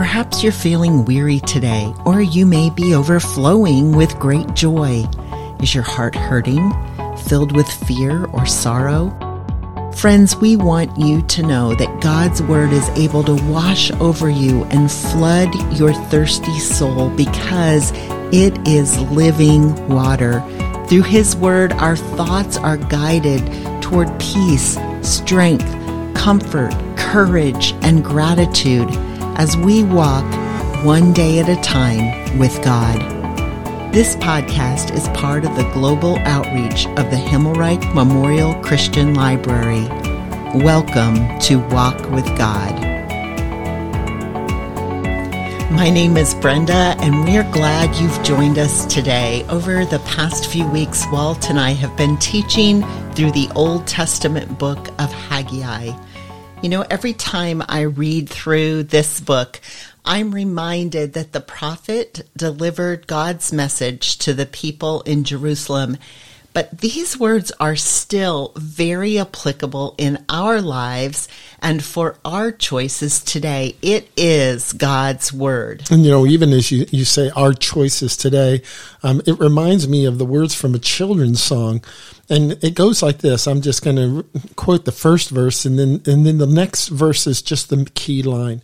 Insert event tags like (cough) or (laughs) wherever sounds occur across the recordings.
Perhaps you're feeling weary today, or you may be overflowing with great joy. Is your heart hurting, filled with fear or sorrow? Friends, we want you to know that God's Word is able to wash over you and flood your thirsty soul because it is living water. Through His Word, our thoughts are guided toward peace, strength, comfort, courage, and gratitude as we walk one day at a time with God. This podcast is part of the global outreach of the Himmelreich Memorial Christian Library. Welcome to Walk with God. My name is Brenda, and we're glad you've joined us today. Over the past few weeks, Walt and I have been teaching through the Old Testament book of Haggai. You know, every time I read through this book, I'm reminded that the prophet delivered God's message to the people in Jerusalem. But these words are still very applicable in our lives and for our choices today. It is God's word. And you know, even as you, you say our choices today, um, it reminds me of the words from a children's song. And it goes like this. I'm just going to quote the first verse and then, and then the next verse is just the key line.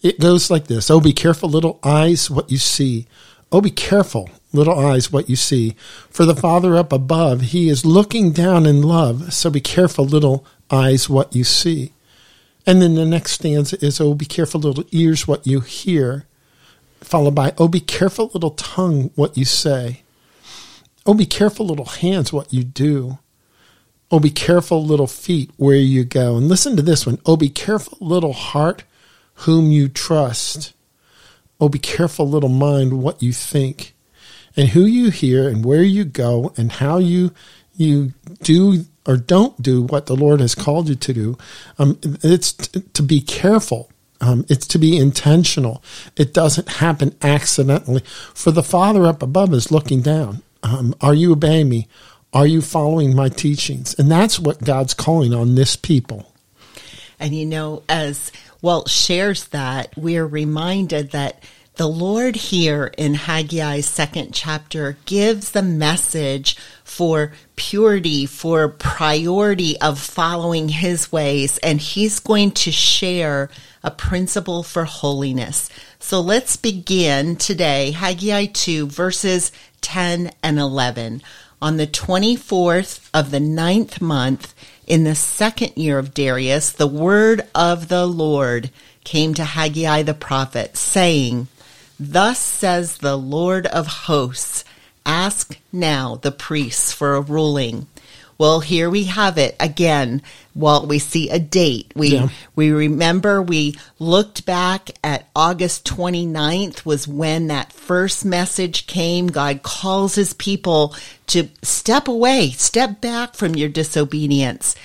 It goes like this. Oh, be careful, little eyes, what you see. Oh, be careful, little eyes, what you see. For the Father up above, he is looking down in love. So be careful, little eyes, what you see. And then the next stanza is, Oh, be careful, little ears, what you hear. Followed by, Oh, be careful, little tongue, what you say. Oh, be careful, little hands, what you do. Oh, be careful, little feet, where you go. And listen to this one. Oh, be careful, little heart, whom you trust. Oh, be careful, little mind, what you think, and who you hear, and where you go, and how you you do or don't do what the Lord has called you to do. Um, it's t- to be careful. Um, it's to be intentional. It doesn't happen accidentally. For the Father up above is looking down. Um, are you obeying me? Are you following my teachings? And that's what God's calling on this people. And you know, as Walt shares that, we're reminded that the Lord here in Haggai's second chapter gives the message for purity, for priority of following his ways, and he's going to share a principle for holiness. So let's begin today, Haggai 2, verses 10 and 11. On the 24th of the ninth month, in the second year of Darius, the word of the Lord came to Haggai the prophet, saying, Thus says the Lord of hosts, ask now the priests for a ruling. Well, here we have it again. Well, we see a date. We, yeah. we remember we looked back at August 29th was when that first message came. God calls his people to step away, step back from your disobedience.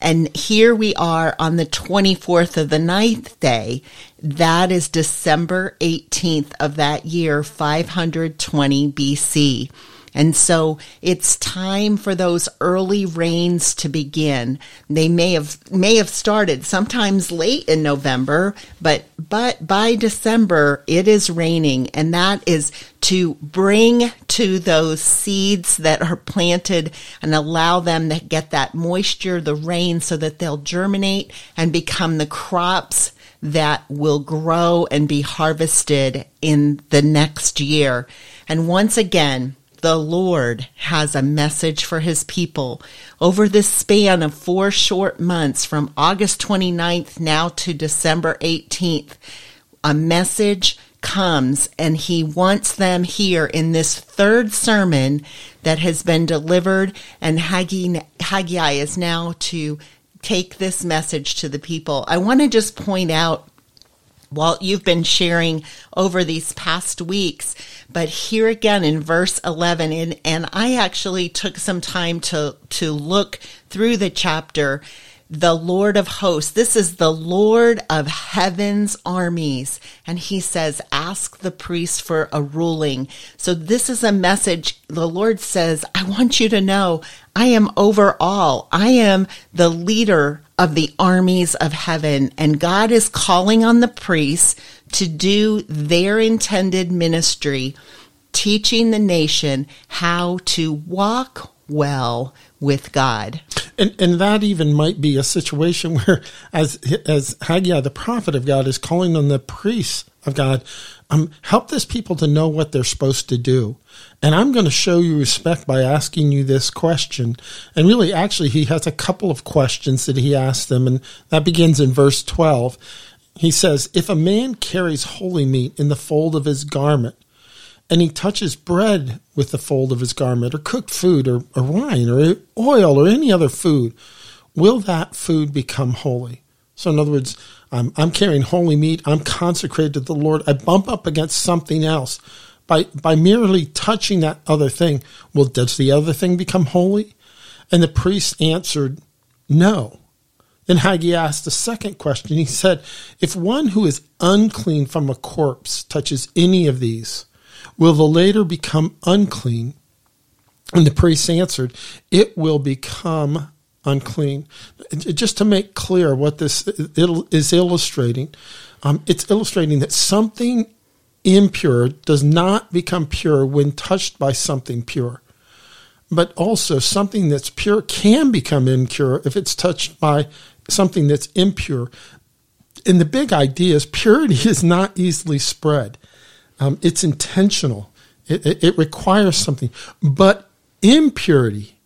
And here we are on the 24th of the ninth day. That is December 18th of that year, 520 BC. And so it's time for those early rains to begin. They may have may have started sometimes late in November, but but by December it is raining and that is to bring to those seeds that are planted and allow them to get that moisture, the rain so that they'll germinate and become the crops that will grow and be harvested in the next year. And once again, the Lord has a message for his people. Over this span of four short months from August 29th now to December 18th, a message comes and he wants them here in this third sermon that has been delivered and Haggai, Haggai is now to take this message to the people. I want to just point out Walt, you've been sharing over these past weeks, but here again in verse 11, and, and I actually took some time to, to look through the chapter. The Lord of hosts. This is the Lord of heaven's armies. And he says, ask the priest for a ruling. So this is a message. The Lord says, I want you to know I am over all. I am the leader of the armies of heaven. And God is calling on the priests to do their intended ministry, teaching the nation how to walk well with God. And, and that even might be a situation (laughs) where, as as Haggai, the prophet of God, is calling on the priests of God, help this people to know what they're supposed to do. And I'm going to show you respect by asking you this question. And really, actually, he has a couple of questions that he asks them, and that begins in verse 12. He says, If a man carries holy meat in the fold of his garment, and he touches bread with the fold of his garment, or cooked food, or, or wine, or oil, or any other food, will that food become holy? So, in other words, I'm, I'm carrying holy meat. I'm consecrated to the Lord. I bump up against something else. By, by merely touching that other thing, well, does the other thing become holy? And the priest answered, no. Then Haggai asked a second question. He said, If one who is unclean from a corpse touches any of these, will the later become unclean? And the priest answered, It will become unclean. Just to make clear what this is illustrating, um, it's illustrating that something impure does not become pure when touched by something pure. But also, something that's pure can become impure if it's touched by something that's impure. And the big idea is purity (laughs) is not easily spread. Um, it's intentional. It, it, it requires something. But impurity,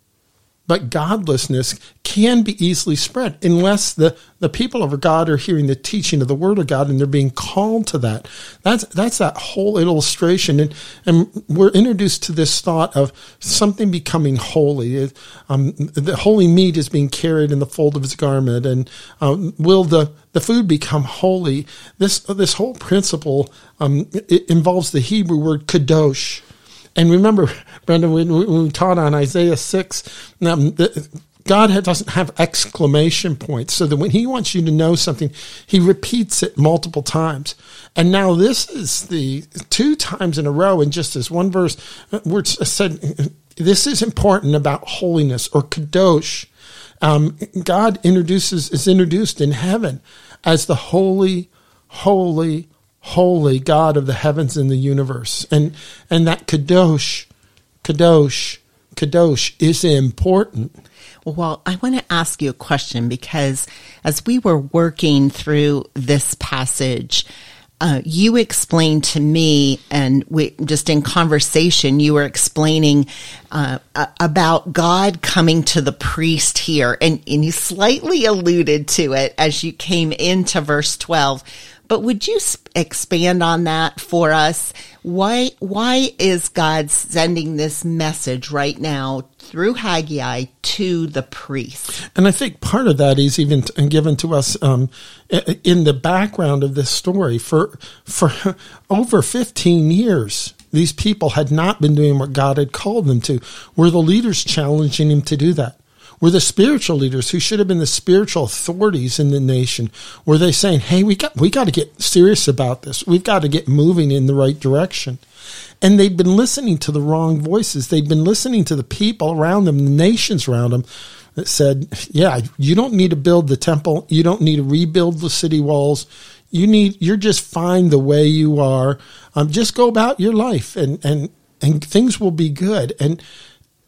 but godlessness can be easily spread unless the, the people of God are hearing the teaching of the Word of God and they're being called to that. That's that's that whole illustration, and and we're introduced to this thought of something becoming holy. Um, the holy meat is being carried in the fold of his garment, and um, will the the food become holy? This this whole principle um, involves the Hebrew word kadosh. And remember, (laughs) Brenda, when we taught on Isaiah 6, um, the, God doesn't have exclamation points, so that when He wants you to know something, He repeats it multiple times. And now this is the two times in a row in just this one verse uh, where said, this is important about holiness or kadosh. Um, God introduces is introduced in heaven as the holy, holy, holy God of the heavens and the universe. And and that kadosh, kadosh, kadosh is important. Well, I want to ask you a question because as we were working through this passage, uh, you explained to me, and we just in conversation, you were explaining uh, about God coming to the priest here, and, and you slightly alluded to it as you came into verse 12 but would you expand on that for us? Why why is God sending this message right now through Haggai to the priest? And I think part of that is even given to us um, in the background of this story for for (laughs) over 15 years these people had not been doing what God had called them to. Were the leaders challenging him to do that? Were the spiritual leaders who should have been the spiritual authorities in the nation, were they saying, hey, we got, we got to get serious about this. We've got to get moving in the right direction. And they'd been listening to the wrong voices. They'd been listening to the people around them, the nations around them that said, yeah, you don't need to build the temple. You don't need to rebuild the city walls. You need, you're just fine the way you are. Um, just go about your life and, and, and things will be good. And,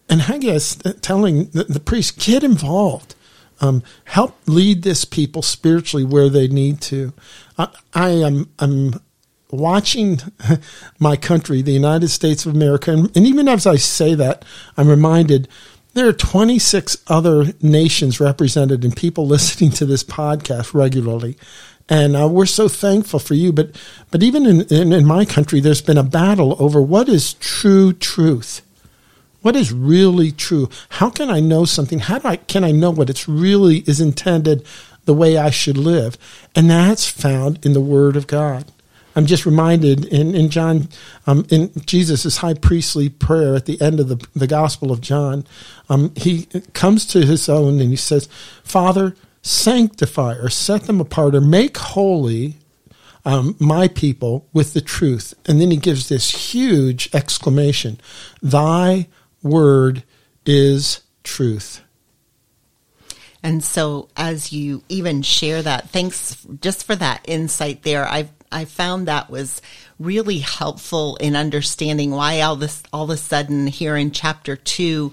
and Haggai is telling the, the priest, get involved. Um, help lead this people spiritually where they need to. I, I am I'm watching (laughs) my country, the United States of America, and, and even as I say that, I'm reminded there are 26 other nations represented and people (laughs) listening to this podcast regularly. And uh, we're so thankful for you. But, but even in, in, in my country, there's been a battle over what is true truth. What is really true? How can I know something? How do I, can I know what it's really is intended the way I should live? And that's found in the Word of God. I'm just reminded in, in John, um, in Jesus' high priestly prayer at the end of the, the Gospel of John, um, he comes to his own and he says, Father, sanctify or set them apart or make holy um, my people with the truth. And then he gives this huge exclamation Thy word is truth. And so as you even share that, thanks just for that insight there. I I found that was really helpful in understanding why all this all of a sudden here in chapter 2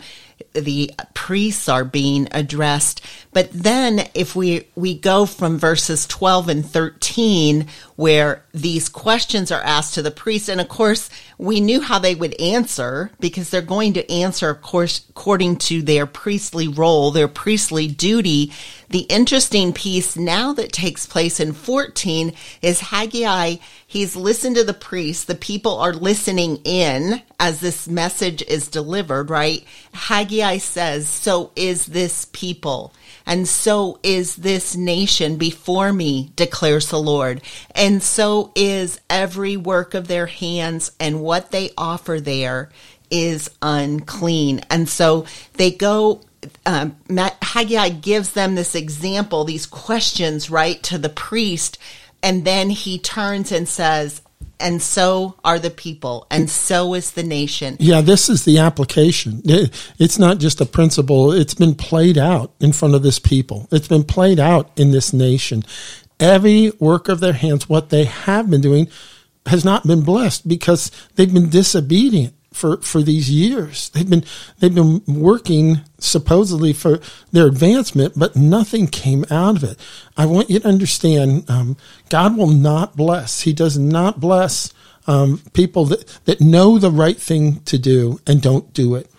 the priests are being addressed. But then if we, we go from verses 12 and 13, where these questions are asked to the priests, and of course, we knew how they would answer because they're going to answer, of course, according to their priestly role, their priestly duty. The interesting piece now that takes place in 14 is Haggai He's listened to the priests. The people are listening in as this message is delivered, right? Haggai says, so is this people. And so is this nation before me, declares the Lord. And so is every work of their hands and what they offer there is unclean. And so they go um, Haggai gives them this example, these questions, right, to the priest and then he turns and says, and so are the people, and so is the nation. Yeah, this is the application. It's not just a principle, it's been played out in front of this people, it's been played out in this nation. Every work of their hands, what they have been doing, has not been blessed because they've been disobedient for, for these years. They've been they've been working supposedly for their advancement, but nothing came out of it. I want you to understand, um, God will not bless. He does not bless um, people that that know the right thing to do and don't do it.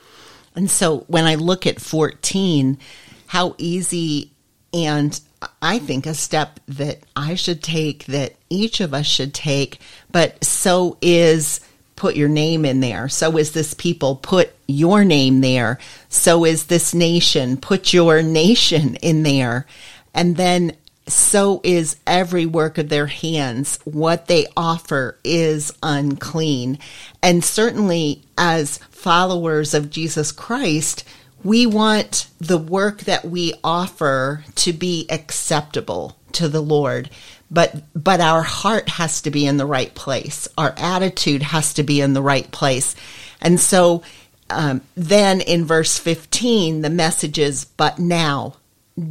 And so when I look at fourteen, how easy and I think a step that I should take, that each of us should take, but so is put your name in there. So is this people, put your name there. So is this nation, put your nation in there. And then so is every work of their hands. What they offer is unclean. And certainly as followers of Jesus Christ, we want the work that we offer to be acceptable to the Lord but but our heart has to be in the right place. Our attitude has to be in the right place. And so um, then in verse 15 the message is but now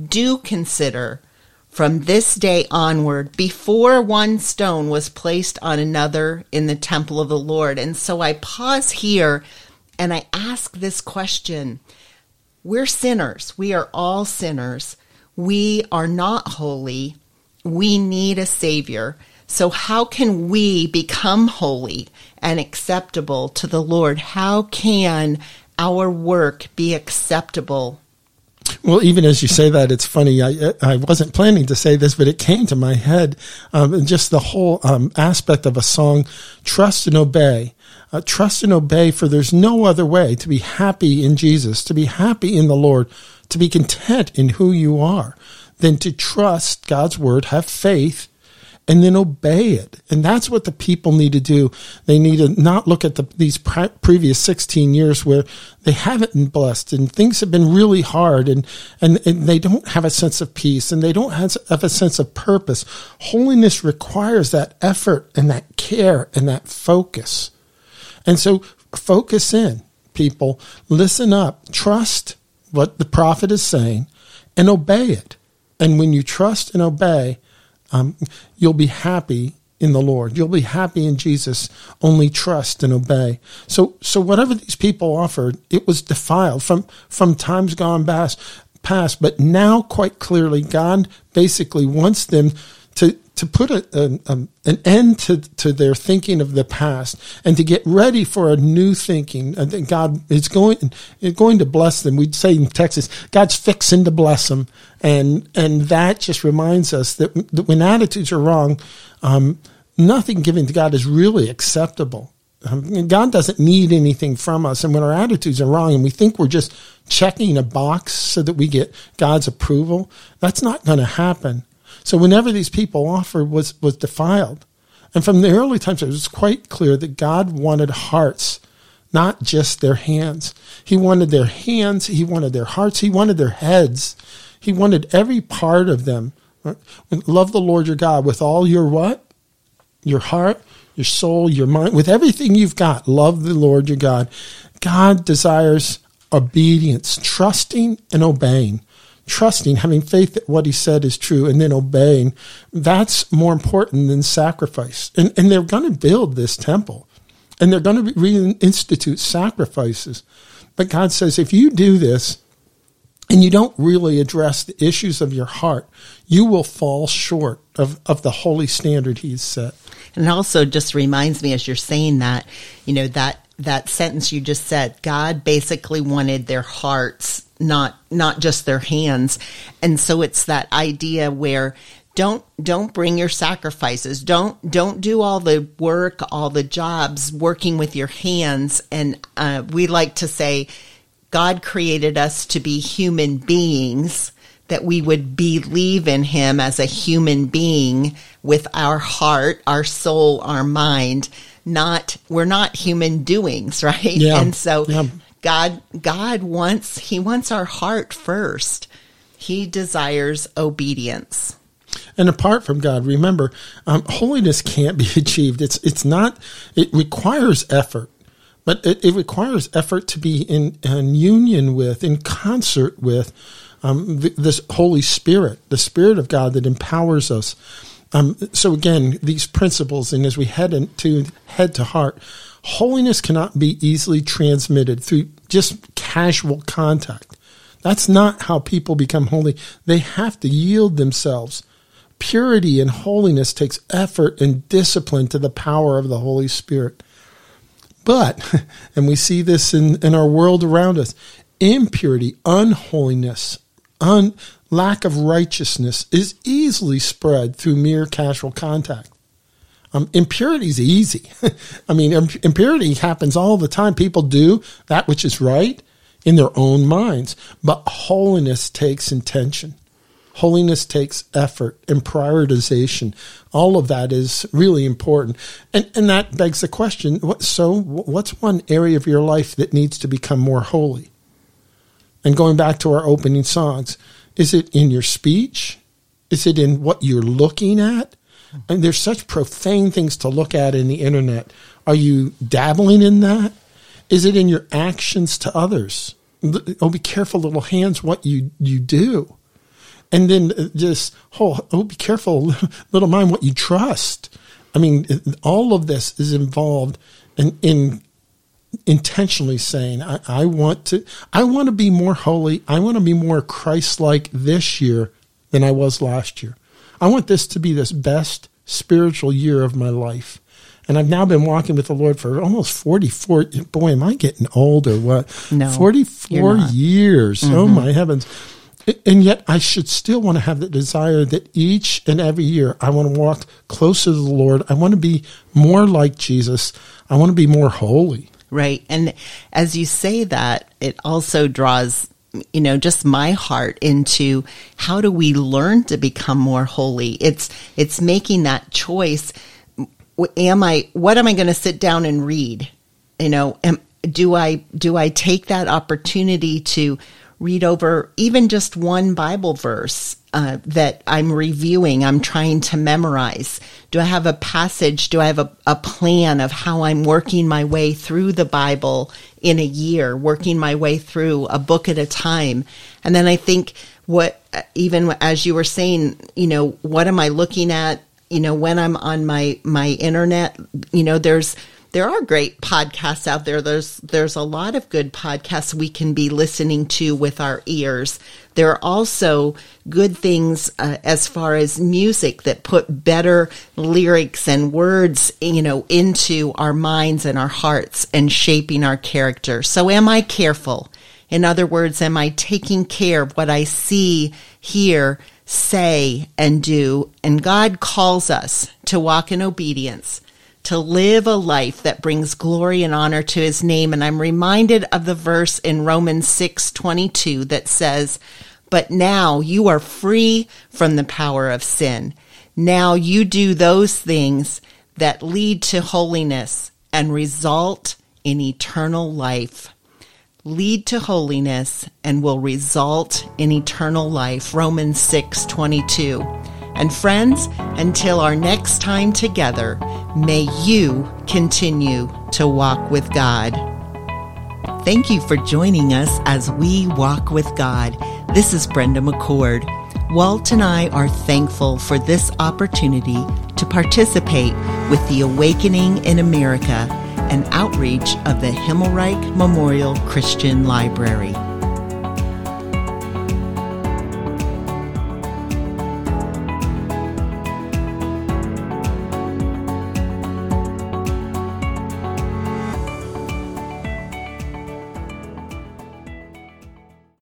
do consider from this day onward before one stone was placed on another in the temple of the lord. And so i pause here and i ask this question. We're sinners. We are all sinners. We are not holy we need a savior. So how can we become holy and acceptable to the Lord? How can our work be acceptable? Well, even as you say that, it's funny. I I wasn't planning to say this, but it came to my head. Um, just the whole um, aspect of a song, "Trust and Obey." Uh, trust and obey, for there's no other way to be happy in Jesus, to be happy in the Lord, to be content in who you are than to trust God's word, have faith, and then obey it. And that's what the people need to do. They need to not look at the, these pre- previous 16 years where they haven't been blessed and things have been really hard and, and, and they don't have a sense of peace and they don't have, have a sense of purpose. Holiness requires that effort and that care and that focus. And so focus in, people. Listen up. Trust what the prophet is saying and obey it. And when you trust and obey, um, you'll be happy in the Lord. You'll be happy in Jesus. Only trust and obey. So, so whatever these people offered, it was defiled from from times gone past. Past, but now quite clearly, God basically wants them to to put a, a, a, an end to, to their thinking of the past and to get ready for a new thinking. Think God is going going to bless them. We'd say in Texas, God's fixing to bless them, and and that just reminds us that, that when attitudes are wrong, um, nothing given to God is really acceptable. Um, God doesn't need anything from us, and when our attitudes are wrong, and we think we're just checking a box so that we get God's approval, that's not going to happen. So whenever these people offered was, was defiled. And from the early times, it was quite clear that God wanted hearts, not just their hands. He wanted their hands. He wanted their hearts. He wanted their heads. He wanted every part of them. Love the Lord your God with all your what? Your heart, your soul, your mind, with everything you've got. Love the Lord your God. God desires obedience, trusting and obeying trusting, having faith that what he said is true, and then obeying. That's more important than sacrifice. And, and they're going to build this temple and they're going to reinstitute sacrifices. But God says, if you do this and you don't really address the issues of your heart, you will fall short of, of the holy standard He's set. And it also just reminds me as you're saying that, you know, that that sentence you just said, God basically wanted their hearts, not not just their hands. And so it's that idea where don't don't bring your sacrifices. Don't don't do all the work all the jobs working with your hands. And uh, we like to say god created us to be human beings that we would believe in him as a human being with our heart our soul our mind not we're not human doings (laughs) right yeah. and so yeah. god god wants he wants our heart first he desires obedience and apart from God, remember, um, holiness can't be (laughs) achieved. It's it's not. It requires effort, but it, it requires effort to be in, in, union with, in concert with, um, the, this Holy Spirit, the Spirit of God that empowers us. Um, so again, these principles, and as we head into head to heart, holiness cannot be easily transmitted through just casual contact. That's not how people become holy. They have to yield themselves Purity and holiness takes effort and discipline to the power of the Holy Spirit. But, (laughs) and we see this in, in our world around us, impurity, unholiness, un, lack of righteousness is easily spread through mere casual contact. Um, impurity is easy. (laughs) I mean, impurity happens all the time. People do that which is right in their own minds, but holiness takes intention. Holiness takes effort and prioritization. All of that is really important. And, and that begs the question what, so, what's one area of your life that needs to become more holy? And going back to our opening songs, is it in your speech? Is it in what you're looking at? And there's such profane things to look at in the internet. Are you dabbling in that? Is it in your actions to others? Oh, be careful, little hands, what you, you do and then just oh, oh be careful (laughs) little mind what you trust i mean all of this is involved in, in intentionally saying I, I want to i want to be more holy i want to be more christ-like this year than i was last year i want this to be this best spiritual year of my life and I've now been walking with the Lord for almost 44. Boy, am I getting old or what? No. 44 years. Oh, mm-hmm. Oh, my heavens. And yet, I should still want to have the desire that each and every year I want to walk closer to the Lord. I want to be more like Jesus. I want to be more holy. Right. And as you say that, it also draws, you know, just my heart into how do we learn to become more holy? It's, it's making that choice. Am I, what am I going to sit down and read? You know, am, do I, do I take that opportunity to read over even just one Bible verse uh, that I'm reviewing, I'm trying to memorize? Do I have a passage? Do I have a, a plan of how I'm working my way through the Bible in a year, working my way through a book at a time? And then I think what, even as you were saying, you know, what am I looking at? You know, when I'm on my, my internet, you know, there's, there are great podcasts out there. There's there's a lot of good podcasts we can be listening to with our ears. There are also good things uh, as far as music that put better lyrics and words, you know, into our minds and our hearts and shaping our character. So am I careful? In other words, am I taking care of what I see, hear, say, and do? And God calls us to walk in obedience to live a life that brings glory and honor to his name. And I'm reminded of the verse in Romans 6 22 that says, But now you are free from the power of sin. Now you do those things that lead to holiness and result in eternal life. Lead to holiness and will result in eternal life. Romans 6 22. And friends, until our next time together, may you continue to walk with God. Thank you for joining us as we walk with God. This is Brenda McCord. Walt and I are thankful for this opportunity to participate with the Awakening in America, an outreach of the Himmelreich Memorial Christian Library.